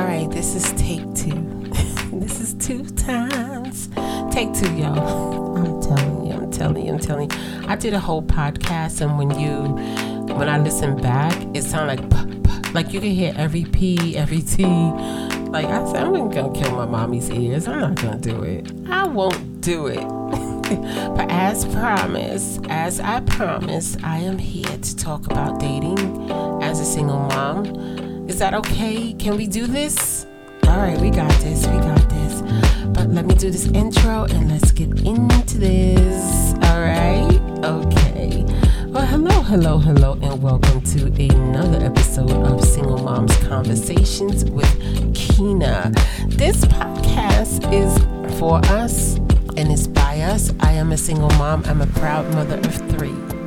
All right, this is take two. this is two times. Take two, y'all. I'm telling you, I'm telling you, I'm telling you. I did a whole podcast, and when you, when I listen back, it sounded like, p- p- like you can hear every P, every T. Like I said, I'm not gonna kill my mommy's ears. I'm not gonna do it. I won't do it. but as promised, as I promised, I am here to talk about dating as a single mom. Is that okay? Can we do this? All right, we got this. We got this. But let me do this intro and let's get into this. All right? Okay. Well, hello, hello, hello, and welcome to another episode of Single Moms Conversations with Kina. This podcast is for us and it's by us. I am a single mom. I'm a proud mother of three.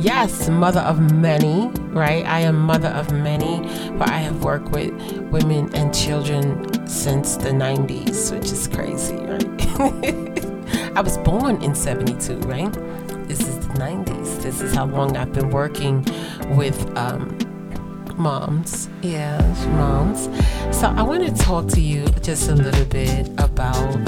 Yes, mother of many, right? I am mother of many, but I have worked with women and children since the 90s, which is crazy, right? I was born in 72, right? This is the 90s. This is how long I've been working with um, moms. Yeah, moms. So I want to talk to you just a little bit about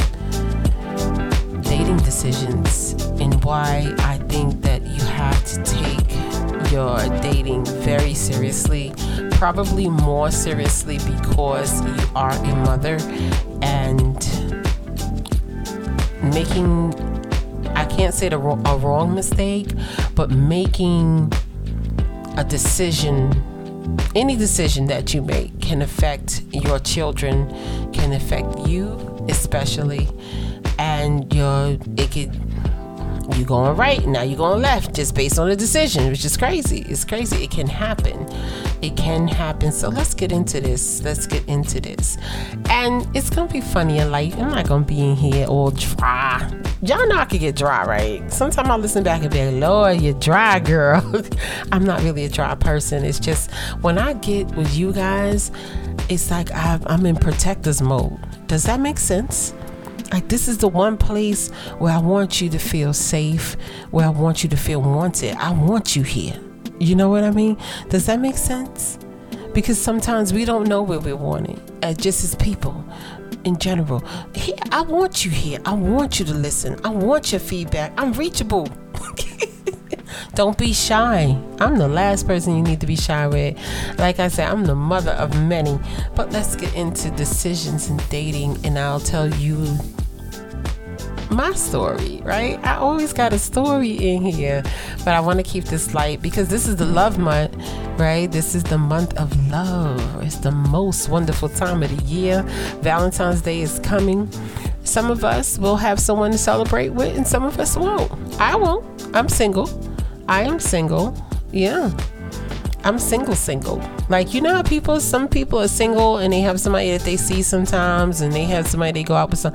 decisions and why I think that you have to take your dating very seriously, probably more seriously because you are a mother and making, I can't say the, a wrong mistake, but making a decision any decision that you make can affect your children, can affect you especially, and your it could you going right now you're going left just based on the decision which is crazy. It's crazy. It can happen. It can happen. So let's get into this. Let's get into this. And it's gonna be funny and light i'm not gonna be in here all dry. Y'all know i can get dry right? Sometimes i listen back and be like lord you're dry girl. I'm not really a dry person. It's just when i get with you guys it's like i i'm in protectors mode. Does that make sense like this is the one place where I want you to feel safe, where I want you to feel wanted. I want you here. You know what I mean? Does that make sense? Because sometimes we don't know where we're wanted, uh, just as people in general. Here, I want you here. I want you to listen. I want your feedback. I'm reachable. Don't be shy. I'm the last person you need to be shy with. Like I said, I'm the mother of many. But let's get into decisions and dating, and I'll tell you my story, right? I always got a story in here, but I want to keep this light because this is the love month, right? This is the month of love. It's the most wonderful time of the year. Valentine's Day is coming. Some of us will have someone to celebrate with, and some of us won't. I won't. I'm single. I am single. Yeah. I'm single, single. Like, you know how people, some people are single and they have somebody that they see sometimes and they have somebody they go out with. Some,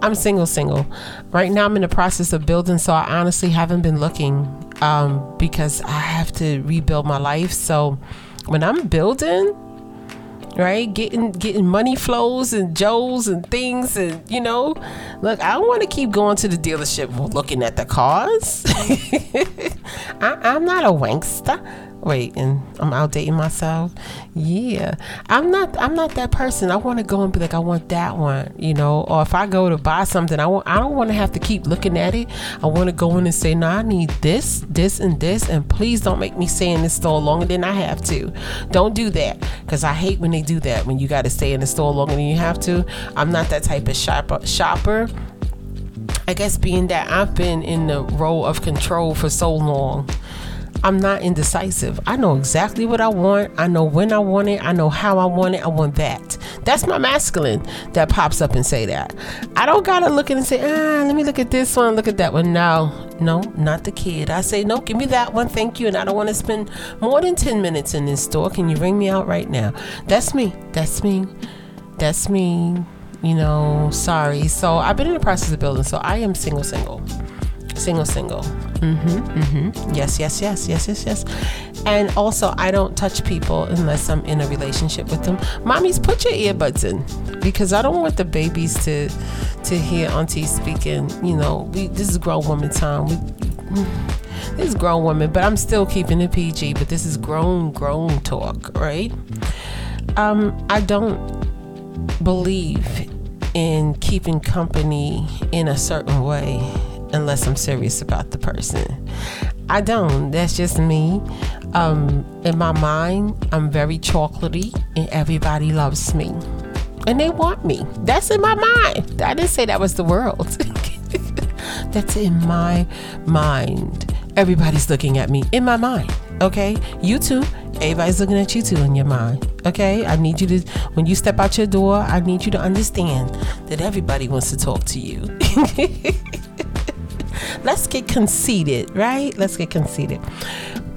I'm single, single. Right now, I'm in the process of building, so I honestly haven't been looking um, because I have to rebuild my life. So when I'm building, right getting getting money flows and joes and things and you know look i don't want to keep going to the dealership looking at the cars I, i'm not a wankster wait and i'm outdating myself? Yeah. I'm not i'm not that person. I want to go and be like i want that one you know? Or if i go to buy something i want i don't want to have to keep looking at it. I want to go in and say no i need this this and this and please don't make me stay in this store longer than i have to. Don't do that because i hate when they do that when you got to stay in the store longer than you have to. I'm not that type of shopper shopper. I guess being that I've been in the role of control for so long, I'm not indecisive. I know exactly what I want. I know when I want it. I know how I want it. I want that. That's my masculine that pops up and say that. I don't gotta look at and say, ah, let me look at this one, look at that one. No, no, not the kid. I say, no, give me that one, thank you. And I don't want to spend more than 10 minutes in this store. Can you ring me out right now? That's me. That's me. That's me you know, sorry. So I've been in the process of building. So I am single, single, single, single. Mm-hmm, mm-hmm. Yes, yes, yes, yes, yes, yes. And also, I don't touch people unless I'm in a relationship with them. Mommies, put your earbuds in because I don't want the babies to to hear Auntie speaking. You know, we this is grown woman time. We, this is grown woman, but I'm still keeping it PG. But this is grown, grown talk, right? Um, I don't believe in keeping company in a certain way unless I'm serious about the person. I don't. That's just me. Um, in my mind, I'm very chocolatey and everybody loves me. And they want me. That's in my mind. I didn't say that was the world. That's in my mind. Everybody's looking at me in my mind. Okay? You too. Everybody's looking at you too in your mind. Okay? I need you to, when you step out your door, I need you to understand that everybody wants to talk to you. Let's get conceited, right? Let's get conceited.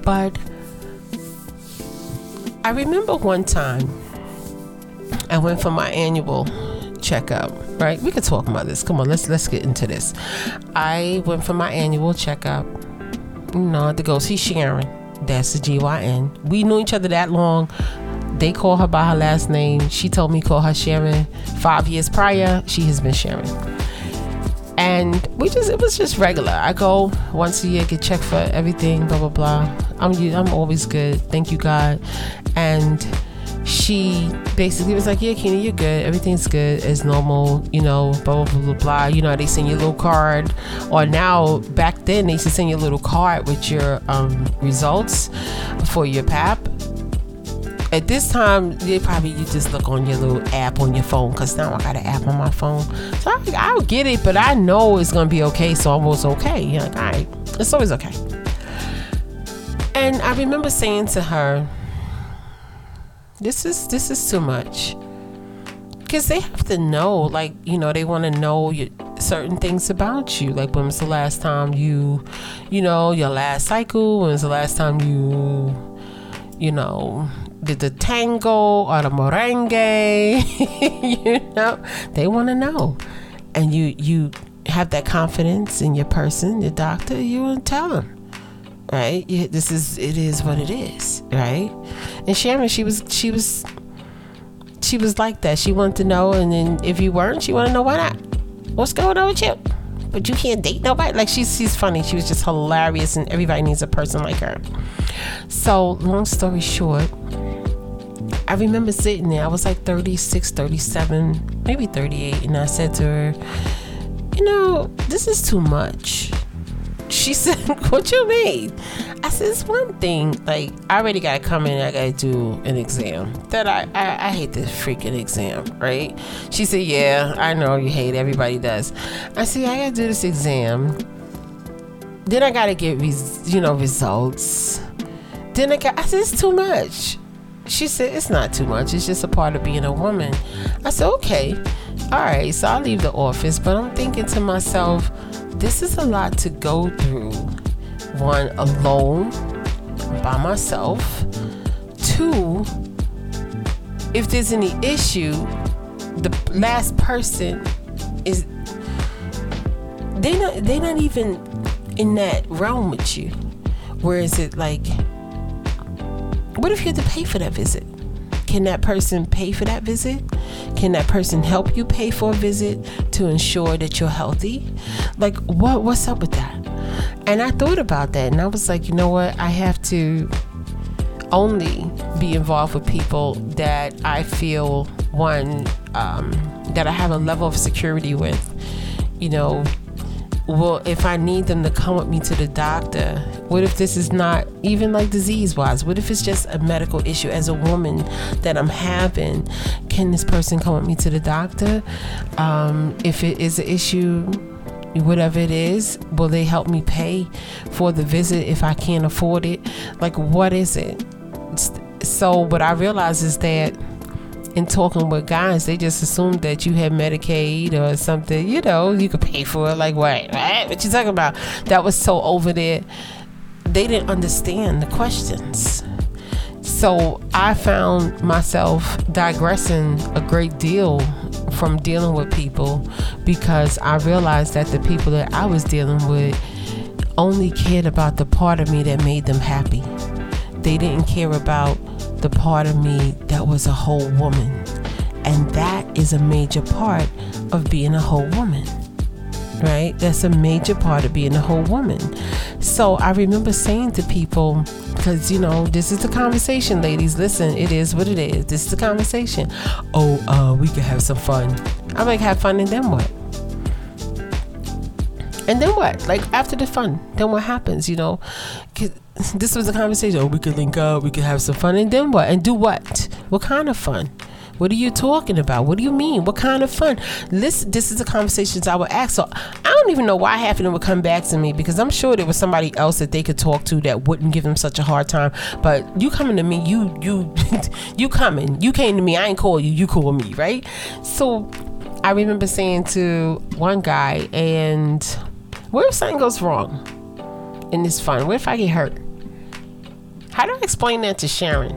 But I remember one time I went for my annual checkup. Right? We could talk about this. Come on, let's let's get into this. I went for my annual checkup. You know, to go see Sharon. That's the GYN. We knew each other that long. They call her by her last name. She told me call her Sharon. Five years prior, she has been Sharon. And we just it was just regular. I go once a year, get checked for everything, blah blah blah. I'm I'm always good. Thank you God. And she basically was like, Yeah, Keena, you're good. Everything's good It's normal, you know, blah, blah, blah, blah, blah. You know, they send you a little card. Or now, back then, they used to send you a little card with your um, results for your PAP. At this time, they probably you just look on your little app on your phone because now I got an app on my phone. So I, I'll get it, but I know it's gonna be okay. So I was okay. You're like, all right, it's always okay. And I remember saying to her, this is this is too much because they have to know like you know they want to know your, certain things about you like when was the last time you you know your last cycle when was the last time you you know did the tango or the merengue you know they want to know and you you have that confidence in your person your doctor you want to tell them right? This is it is what it is, right? And Sharon, she was she was she was like that. She wanted to know, and then if you weren't, she wanted to know why not. What's going on with you? But you can't date nobody. Like she's she's funny. She was just hilarious, and everybody needs a person like her. So long story short. I remember sitting there, I was like 36, 37, maybe 38, and I said to her, You know, this is too much she said, What you mean? I said, It's one thing. Like, I already got to come in, I got to do an exam. That I, I, I hate this freaking exam, right? She said, Yeah, I know you hate it. Everybody does. I said, I got to do this exam. Then I got to get, res- you know, results. Then I got, I said, It's too much. She said, It's not too much. It's just a part of being a woman. I said, Okay. All right. So I'll leave the office. But I'm thinking to myself, this is a lot to go through. One, alone, by myself. Two, if there's any issue, the last person is they not they not even in that realm with you. Where is it like what if you had to pay for that visit? Can that person pay for that visit? Can that person help you pay for a visit to ensure that you're healthy? Like what what's up with that? And I thought about that and I was like, you know what? I have to only be involved with people that I feel one um, that I have a level of security with. You know, well, if I need them to come with me to the doctor, what if this is not even like disease wise? What if it's just a medical issue as a woman that I'm having? Can this person come with me to the doctor? Um, if it is an issue, whatever it is, will they help me pay for the visit if I can't afford it? Like, what is it? So, what I realize is that in talking with guys, they just assumed that you had Medicaid or something. You know, you could pay for it. Like, what? What, what you talking about? That was so over there. They didn't understand the questions. So I found myself digressing a great deal from dealing with people because I realized that the people that I was dealing with only cared about the part of me that made them happy. They didn't care about the part of me that was a whole woman. And that is a major part of being a whole woman. Right? That's a major part of being a whole woman. So I remember saying to people, because you know this is the conversation, ladies. Listen, it is what it is. This is the conversation. Oh, uh, we can have some fun. I'm like, have fun, and then what? And then what? Like after the fun, then what happens? You know, this was a conversation. Oh, we could link up, we could have some fun, and then what? And do what? What kind of fun? What are you talking about? What do you mean? What kind of fun? This this is the conversations I would ask. So I don't even know why half of them would come back to me because I'm sure there was somebody else that they could talk to that wouldn't give them such a hard time. But you coming to me, you you you coming. You came to me. I ain't call you. You call me, right? So I remember saying to one guy, and what if something goes wrong in this fun? What if I get hurt? How do I explain that to Sharon?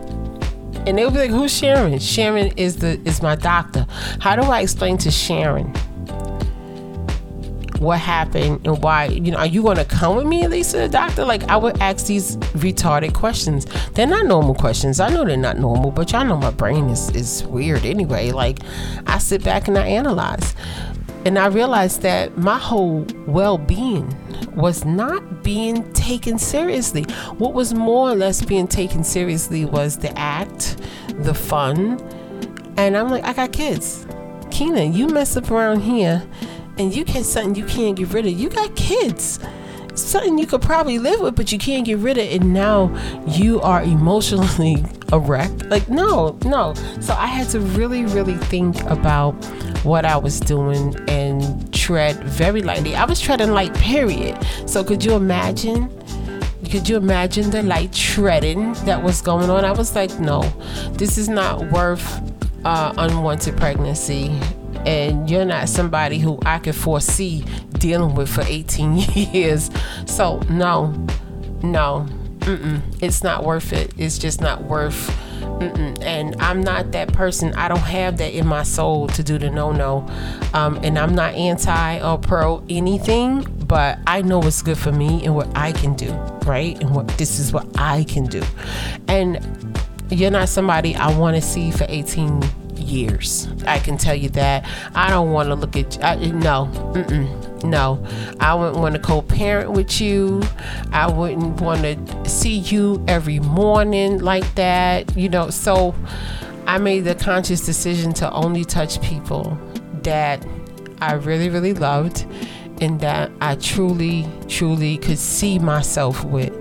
And they'll be like, "Who's Sharon?" Sharon is the is my doctor. How do I explain to Sharon what happened and why? You know, are you going to come with me at least to the doctor? Like I would ask these retarded questions. They're not normal questions. I know they're not normal, but y'all know my brain is is weird anyway. Like I sit back and I analyze. And I realized that my whole well being was not being taken seriously. What was more or less being taken seriously was the act, the fun. And I'm like, I got kids. Keenan, you mess up around here and you get something you can't get rid of. You got kids. Something you could probably live with, but you can't get rid of. And now you are emotionally erect. Like, no, no. So I had to really, really think about what I was doing and tread very lightly. I was treading light, period. So could you imagine? Could you imagine the light treading that was going on? I was like, no, this is not worth uh, unwanted pregnancy. And you're not somebody who I could foresee dealing with for 18 years. So, no, no, mm-mm, it's not worth it. It's just not worth Mm-mm. And I'm not that person. I don't have that in my soul to do the no no. Um, and I'm not anti or pro anything, but I know what's good for me and what I can do, right? And what this is what I can do. And you're not somebody I want to see for 18 years. I can tell you that. I don't want to look at I, no. Mm-mm. No, I wouldn't want to co parent with you. I wouldn't want to see you every morning like that, you know. So I made the conscious decision to only touch people that I really, really loved and that I truly, truly could see myself with.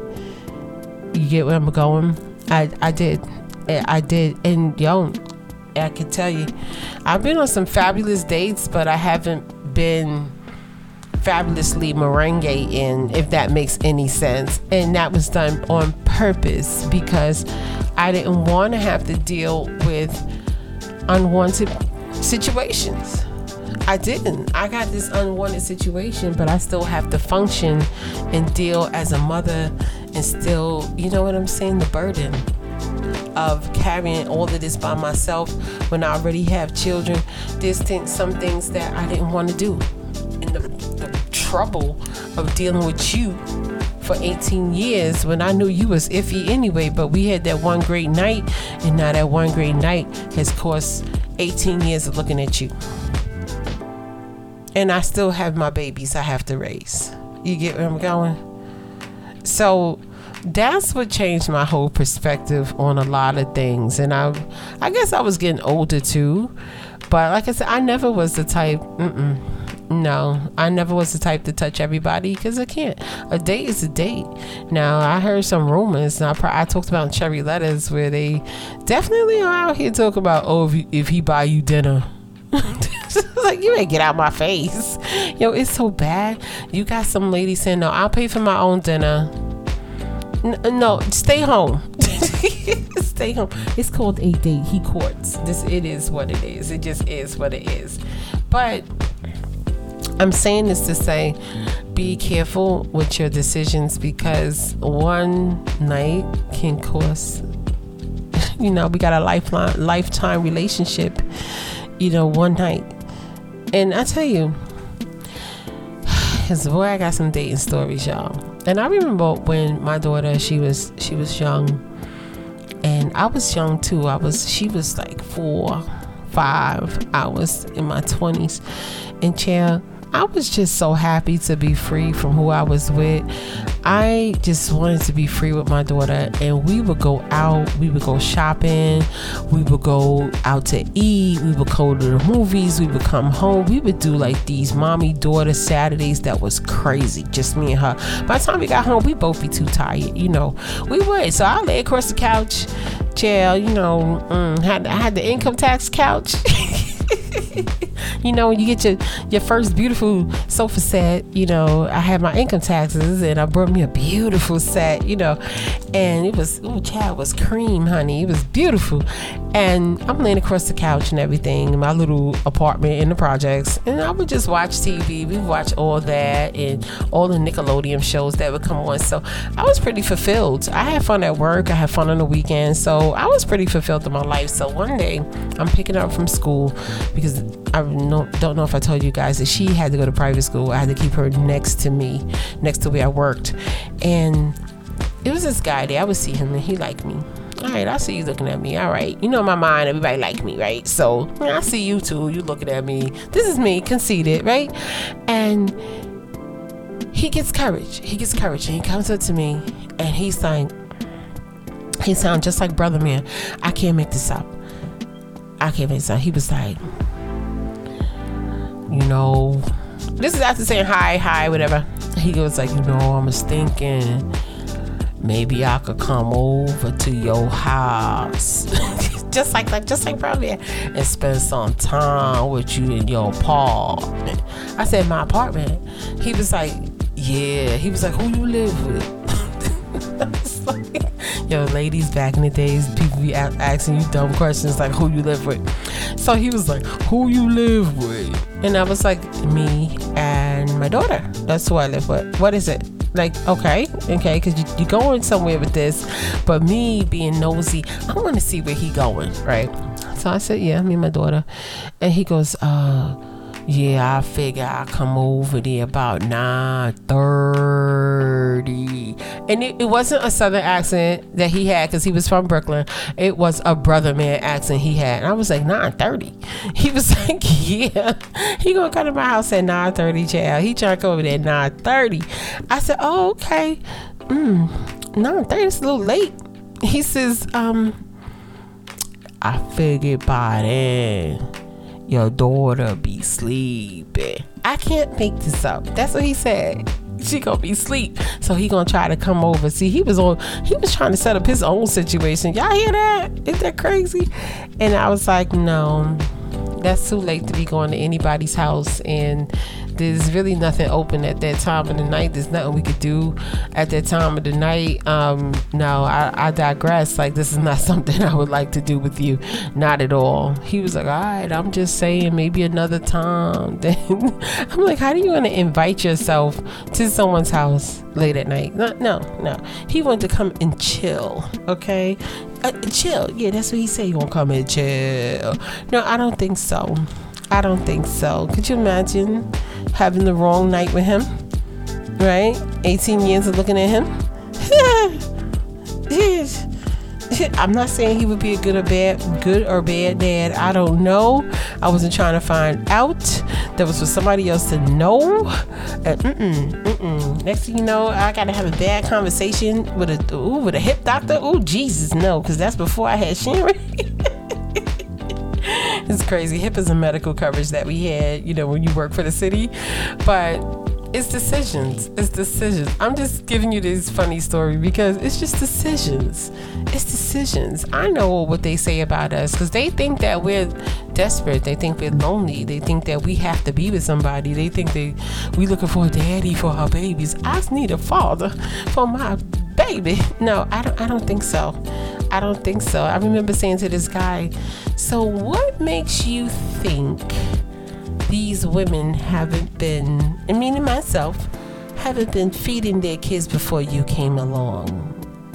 You get where I'm going? I, I did. Eh, I did. And yo, I can tell you, I've been on some fabulous dates, but I haven't been fabulously merengue in, if that makes any sense. And that was done on purpose because I didn't want to have to deal with unwanted situations. I didn't. I got this unwanted situation, but I still have to function and deal as a mother and still, you know what I'm saying, the burden of carrying all of this by myself when I already have children. This There's some things that I didn't want to do. And the trouble of dealing with you for 18 years when I knew you was iffy anyway, but we had that one great night, and now that one great night has cost 18 years of looking at you. And I still have my babies I have to raise. You get where I'm going? So that's what changed my whole perspective on a lot of things. And I I guess I was getting older too. But like I said, I never was the type, mm-mm no, I never was the type to touch everybody because I can't. A date is a date. Now, I heard some rumors, and I, I talked about cherry letters where they definitely are out here talking about, oh, if he, if he buy you dinner. like you ain't get out my face. Yo, it's so bad. You got some lady saying, no, I'll pay for my own dinner. N- no, stay home. stay home. It's called a date. He courts. This it is what it is. It just is what it is. But I'm saying this to say be careful with your decisions because one night can cost you know, we got a lifeline lifetime relationship, you know, one night. And I tell you, cause boy, I got some dating stories, y'all. And I remember when my daughter, she was she was young, and I was young too. I was she was like four, five. I was in my twenties, and child, I was just so happy to be free from who I was with. I just wanted to be free with my daughter, and we would go out, we would go shopping, we would go out to eat, we would go to the movies, we would come home, we would do like these mommy daughter Saturdays that was crazy, just me and her. By the time we got home, we both be too tired, you know. We would, so I lay across the couch, jail, you know, mm, had I had the income tax couch. you know, when you get your your first beautiful sofa set, you know, I had my income taxes and I brought me a beautiful set, you know, and it was oh child was cream, honey. It was beautiful. And I'm laying across the couch and everything in my little apartment in the projects, and I would just watch TV. We watch all that and all the Nickelodeon shows that would come on. So I was pretty fulfilled. I had fun at work. I had fun on the weekend. So I was pretty fulfilled in my life. So one day I'm picking up from school because I don't know if I told you guys that she had to go to private school. I had to keep her next to me, next to where I worked. And it was this guy there. I would see him and he liked me. All right, I see you looking at me. All right, you know my mind. Everybody like me, right? So I see you too. You looking at me. This is me, conceited, right? And he gets courage. He gets courage, and he comes up to me, and he's like, he sounds just like brother man. I can't make this up. I can't make this up. He was like, you know, this is after saying hi, hi, whatever. He goes like, you know, I was thinking maybe I could come over to your house. just like that, just like probably and spend some time with you in your apartment. I said my apartment. He was like, yeah. He was like, who you live with? yo, ladies, back in the days, people be asking you dumb questions like who you live with. So he was like, who you live with? And I was like, me and my daughter. That's who I live with. What is it? Like, okay, okay, because you, you're going somewhere with this. But me being nosy, I want to see where he going, right? So I said, yeah, me and my daughter. And he goes, uh, yeah, I figure I come over there about 9.30. And it, it wasn't a southern accent that he had because he was from Brooklyn. It was a brother man accent he had. And I was like, 9.30. He was like, yeah. He gonna come to my house at 9.30, child. He trying to come over there at 9.30. I said, oh, okay. Mm, 9.30 is a little late. He says, um, I figured by then your daughter be sleeping. I can't make this up. That's what he said. She gonna be sleep. So he gonna try to come over. See, he was on he was trying to set up his own situation. Y'all hear that? Is that crazy? And I was like, no, that's too late to be going to anybody's house and there's really nothing open at that time of the night. There's nothing we could do at that time of the night. Um, no, I, I digress. Like this is not something I would like to do with you. Not at all. He was like, all right, I'm just saying maybe another time. Then I'm like, how do you want to invite yourself to someone's house late at night? No, no, no. He wanted to come and chill. Okay, uh, chill. Yeah, that's what he said. Want to come and chill? No, I don't think so. I don't think so. Could you imagine having the wrong night with him? Right? 18 years of looking at him? I'm not saying he would be a good or bad, good or bad dad. I don't know. I wasn't trying to find out. That was for somebody else to know. And mm-mm, mm-mm. Next thing you know, I gotta have a bad conversation with a ooh, with a hip doctor. Oh Jesus, no, because that's before I had Sharon. it's crazy. HIP is a medical coverage that we had, you know, when you work for the city. But it's decisions. It's decisions. I'm just giving you this funny story because it's just decisions. It's decisions. I know what they say about us because they think that we're desperate. They think we're lonely. They think that we have to be with somebody. They think they we looking for a daddy for our babies. I need a father for my baby. No, I don't. I don't think so. I don't think so. I remember saying to this guy, "So what makes you think?" these women haven't been, mean, myself, haven't been feeding their kids before you came along.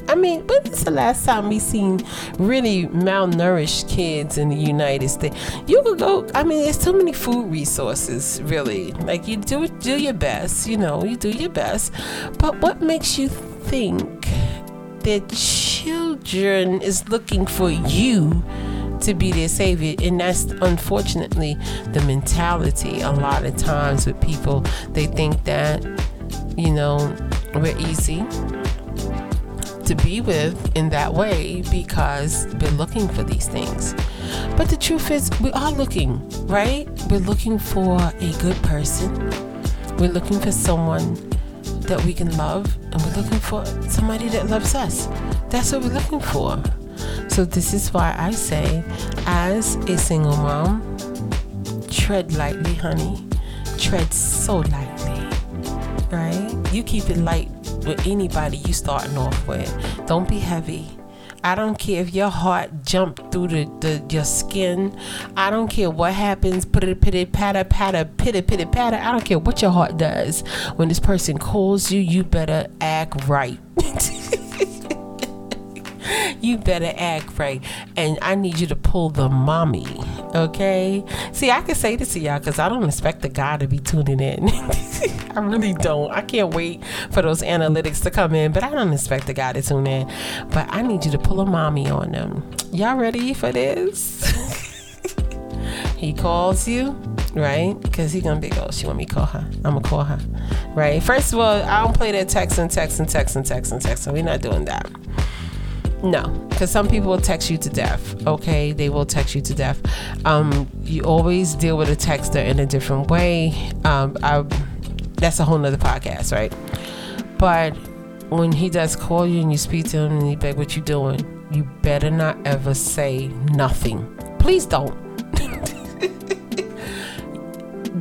I mean, when is the last time we seen really malnourished kids in the United States? You could go. I mean, there's so many food resources, really. Like you do do your best, you know, you do your best. But what makes you think that children is looking for you to be their savior. And that's unfortunately the mentality a lot of times with people. They think that, you know, we're easy to be with in that way because we're looking for these things. But the truth is, we are looking, right? We're looking for a good person. We're looking for someone that we can love, and we're looking for somebody that loves us. That's what we're looking for. So, this is why I say, as a single mom, tread lightly, honey. Tread so lightly, right? You keep it light with anybody you starting off with. Don't be heavy. I don't care if your heart jumped through the, the your skin. I don't care what happens. Pitty pitty patter patter pitty pitty patter. I don't care what your heart does. When this person calls you, you better act right. you better act right. And I need you to pull the mommy. Okay? See, I can say this to y'all because I don't expect the guy to be tuning in. I really don't. I can't wait for those analytics to come in, but I don't expect the guy to tune in. But I need you to pull a mommy on them. Y'all ready for this? he calls you, right? Because he gonna be, oh, she want me to call her. I'm gonna call her, right? First of all, I don't play that text and text and text and text and text. So we're not doing that. No, because some people will text you to death. Okay, they will text you to death. Um, you always deal with a texter in a different way. Um, I, that's a whole nother podcast, right? But when he does call you and you speak to him and he beg what you doing, you better not ever say nothing. Please don't.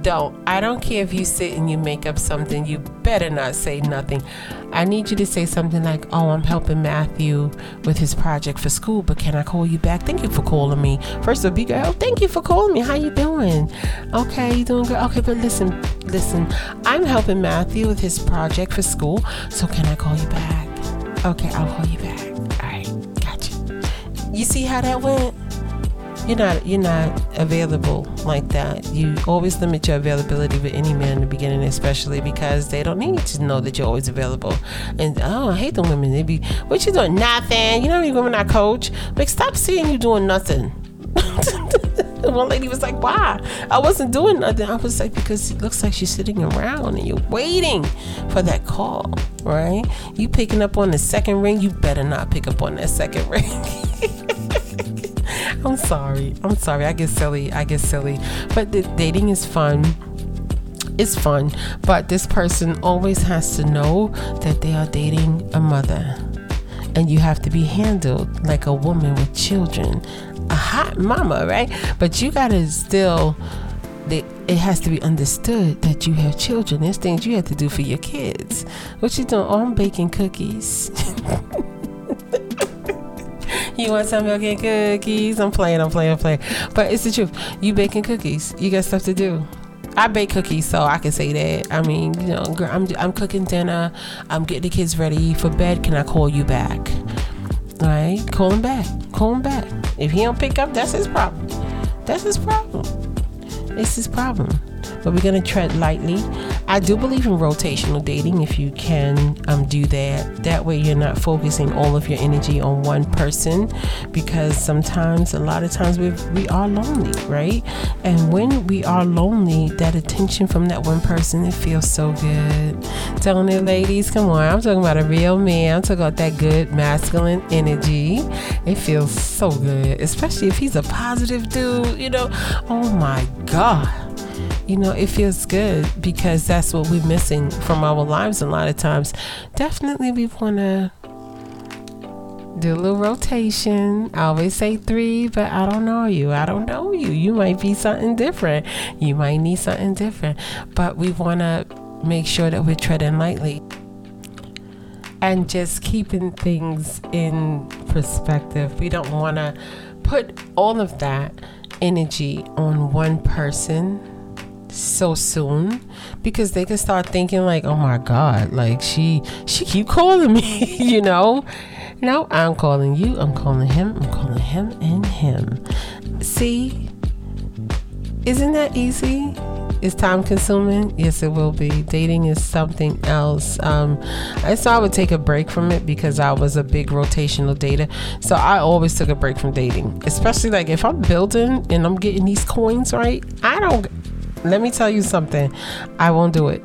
Don't. I don't care if you sit and you make up something, you better not say nothing. I need you to say something like, Oh, I'm helping Matthew with his project for school, but can I call you back? Thank you for calling me. First of all, good. Oh, thank you for calling me. How you doing? Okay, you doing good? Okay, but listen, listen, I'm helping Matthew with his project for school, so can I call you back? Okay, I'll call you back. All right, gotcha. You see how that went? You're not you're not available like that. You always limit your availability with any man in the beginning, especially because they don't need to know that you're always available. And oh, I hate the women. They be what you doing? Nothing. You know many women I coach? Like stop seeing you doing nothing. One lady was like, "Why? I wasn't doing nothing." I was like, "Because it looks like she's sitting around and you're waiting for that call, right? You picking up on the second ring. You better not pick up on that second ring." I'm sorry. I'm sorry. I get silly. I get silly. But the dating is fun. It's fun. But this person always has to know that they are dating a mother. And you have to be handled like a woman with children. A hot mama, right? But you gotta still it has to be understood that you have children. There's things you have to do for your kids. What you doing? Oh, I'm baking cookies. you want some milk and cookies? I'm playing, I'm playing, I'm playing. But it's the truth. You baking cookies. You got stuff to do. I bake cookies, so I can say that. I mean, you know, girl, I'm I'm cooking dinner. I'm getting the kids ready for bed. Can I call you back? All right, call him back. Call him back. If he don't pick up, that's his problem. That's his problem. It's his problem but we're going to tread lightly. I do believe in rotational dating if you can um, do that. That way, you're not focusing all of your energy on one person because sometimes, a lot of times, we we are lonely, right? And when we are lonely, that attention from that one person, it feels so good. Telling it, ladies, come on, I'm talking about a real man. I'm talking about that good masculine energy. It feels so good, especially if he's a positive dude, you know. Oh my God you know, it feels good because that's what we're missing from our lives a lot of times. Definitely, we want to do a little rotation. I always say three, but I don't know you. I don't know you. You might be something different. You might need something different. But we want to make sure that we're treading lightly and just keeping things in perspective. We don't want to put all of that energy on one person so soon because they can start thinking like oh my god like she she keep calling me you know? No i'm calling you i'm calling him i'm calling him and him. See isn't that easy? Is time consuming. Yes it will be. Dating is something else. Um, i saw i would take a break from it because i was a big rotational dater. So i always took a break from dating especially like if i'm building and i'm getting these coins right i don't let me tell you something. I won't do it.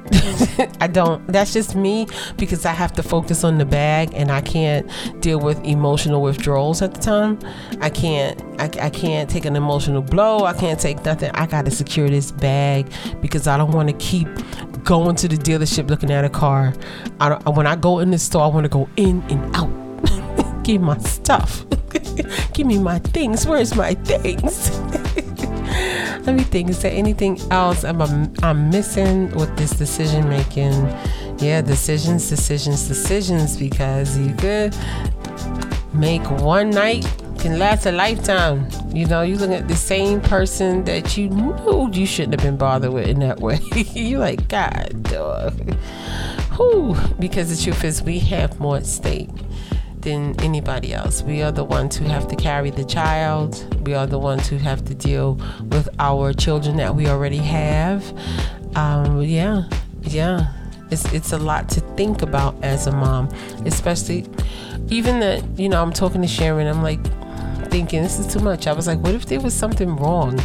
I don't. That's just me because I have to focus on the bag and I can't deal with emotional withdrawals at the time. I can't. I, I can't take an emotional blow. I can't take nothing. I got to secure this bag because I don't want to keep going to the dealership looking at a car. I when I go in the store, I want to go in and out. Give my stuff. Give me my things. Where's my things? Let me think. Is there anything else I'm, I'm missing with this decision making? Yeah, decisions, decisions, decisions. Because you could make one night can last a lifetime. You know, you look at the same person that you knew you shouldn't have been bothered with in that way. You're like, God, dog. Whew. Because the truth is, we have more at stake than anybody else. We are the ones who have to carry the child. We are the ones who have to deal with our children that we already have. Um, yeah, yeah. It's it's a lot to think about as a mom, especially even that you know I'm talking to Sharon. I'm like thinking this is too much. I was like, what if there was something wrong,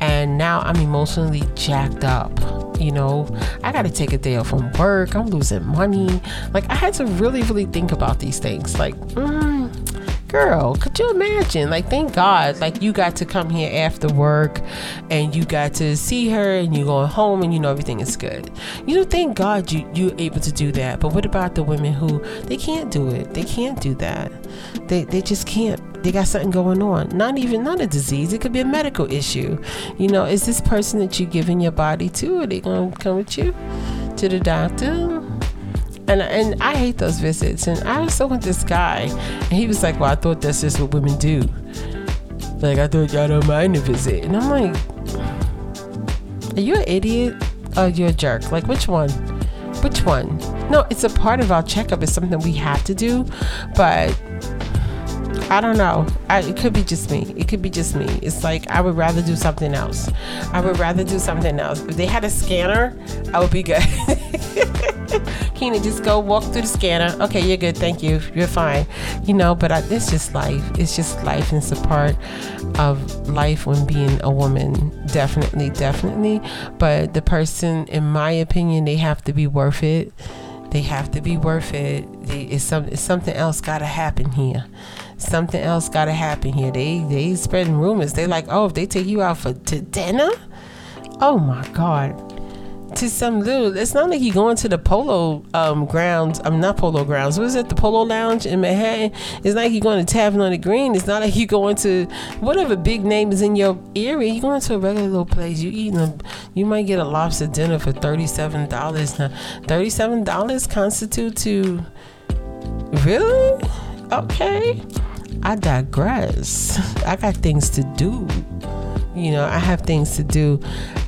and now I'm emotionally jacked up you know, I got to take a day off from work. I'm losing money. Like, I had to really, really think about these things. Like, mm, girl, could you imagine? Like, thank God, like, you got to come here after work and you got to see her and you going home and you know everything is good. You know, thank God you, you're able to do that. But what about the women who they can't do it? They can't do that. They, they just can't they got something going on. Not even not a disease. It could be a medical issue. You know, is this person that you're giving your body to? Are they gonna come with you to the doctor? And and I hate those visits. And I was talking with this guy, and he was like, "Well, I thought that's just what women do. Like I thought y'all don't mind a visit." And I'm like, "Are you an idiot? Oh, you're a jerk. Like which one? Which one? No, it's a part of our checkup. It's something we have to do, but." I don't know. I, it could be just me. It could be just me. It's like I would rather do something else. I would rather do something else. If they had a scanner, I would be good. Keena, just go walk through the scanner. Okay, you're good. Thank you. You're fine. You know, but I, it's just life. It's just life. And it's a part of life when being a woman. Definitely, definitely. But the person, in my opinion, they have to be worth it. They have to be worth it. It's, some, it's something else got to happen here something else got to happen here. They they spreading rumors. They like, oh, if they take you out for to dinner, oh my god, to some little. It's not like you going to the polo um, grounds. I'm not polo grounds. What is it? The Polo Lounge in Manhattan. It's not like you going to Tavern on the Green. It's not like you going to whatever big name is in your area. You going to a regular little place. You eating a. You might get a lobster dinner for thirty seven dollars. Now, thirty seven dollars constitute to. Really? Okay. I digress. I got things to do. You know, I have things to do.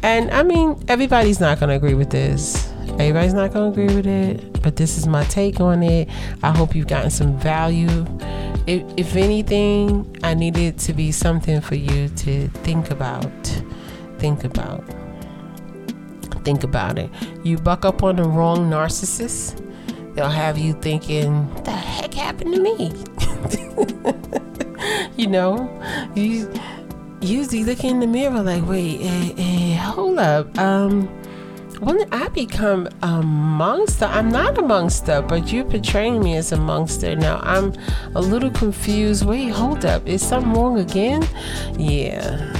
And I mean, everybody's not going to agree with this. Everybody's not going to agree with it, but this is my take on it. I hope you've gotten some value. If, if anything, I need it to be something for you to think about. Think about. Think about it. You buck up on the wrong narcissist, they'll have you thinking, what the heck happened to me? you know, you usually look in the mirror like, wait, eh, eh, hold up. Um, when I become a monster, I'm not a monster, but you're portraying me as a monster. Now I'm a little confused. Wait, hold up. Is something wrong again? Yeah.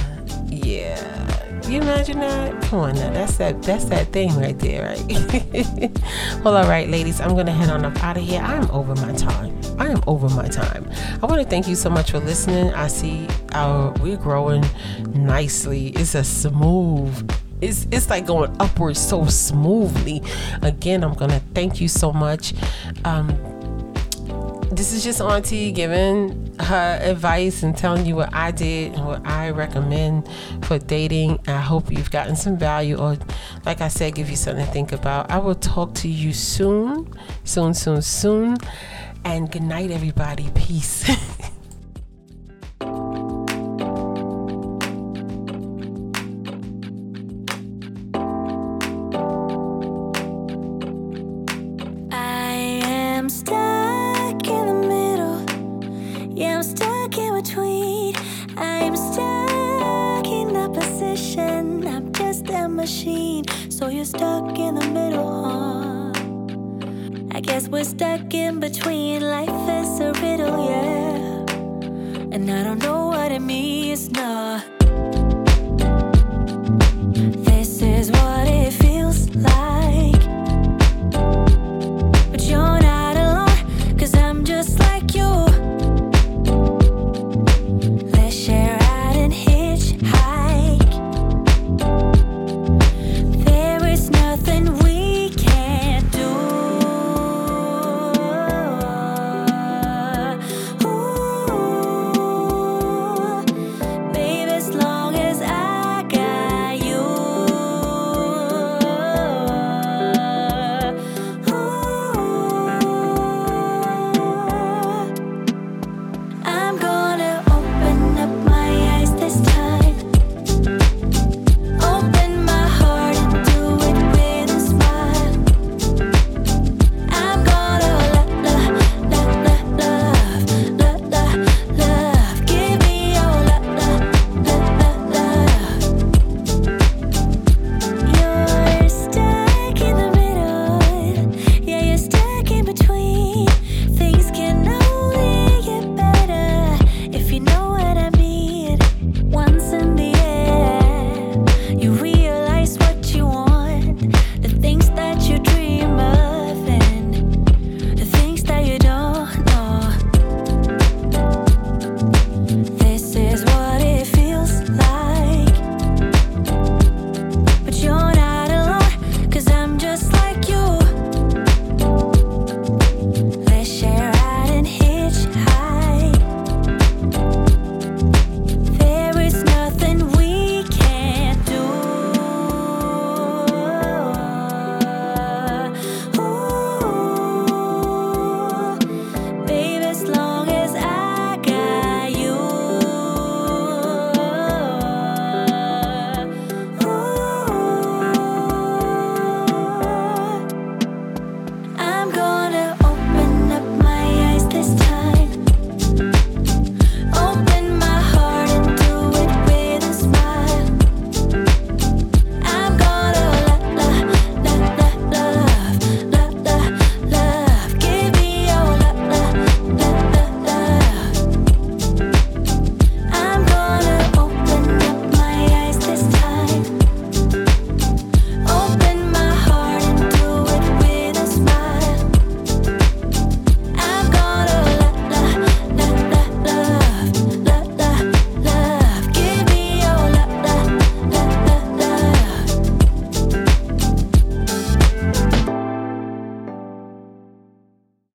Yeah. You imagine that? Come on now, that's that that's that thing right there, right? well, all right, ladies, I'm gonna head on up out of here. I'm over my time. I am over my time. I want to thank you so much for listening. I see our we're growing nicely. It's a smooth it's, it's like going upwards so smoothly. Again, I'm gonna thank you so much. Um, this is just Auntie giving her advice and telling you what I did and what I recommend for dating. I hope you've gotten some value or, like I said, give you something to think about. I will talk to you soon, soon, soon, soon. And good night, everybody. Peace. so you're stuck in the middle, huh? I guess we're stuck in between. Life is a riddle, yeah. And I don't know what it means, nah.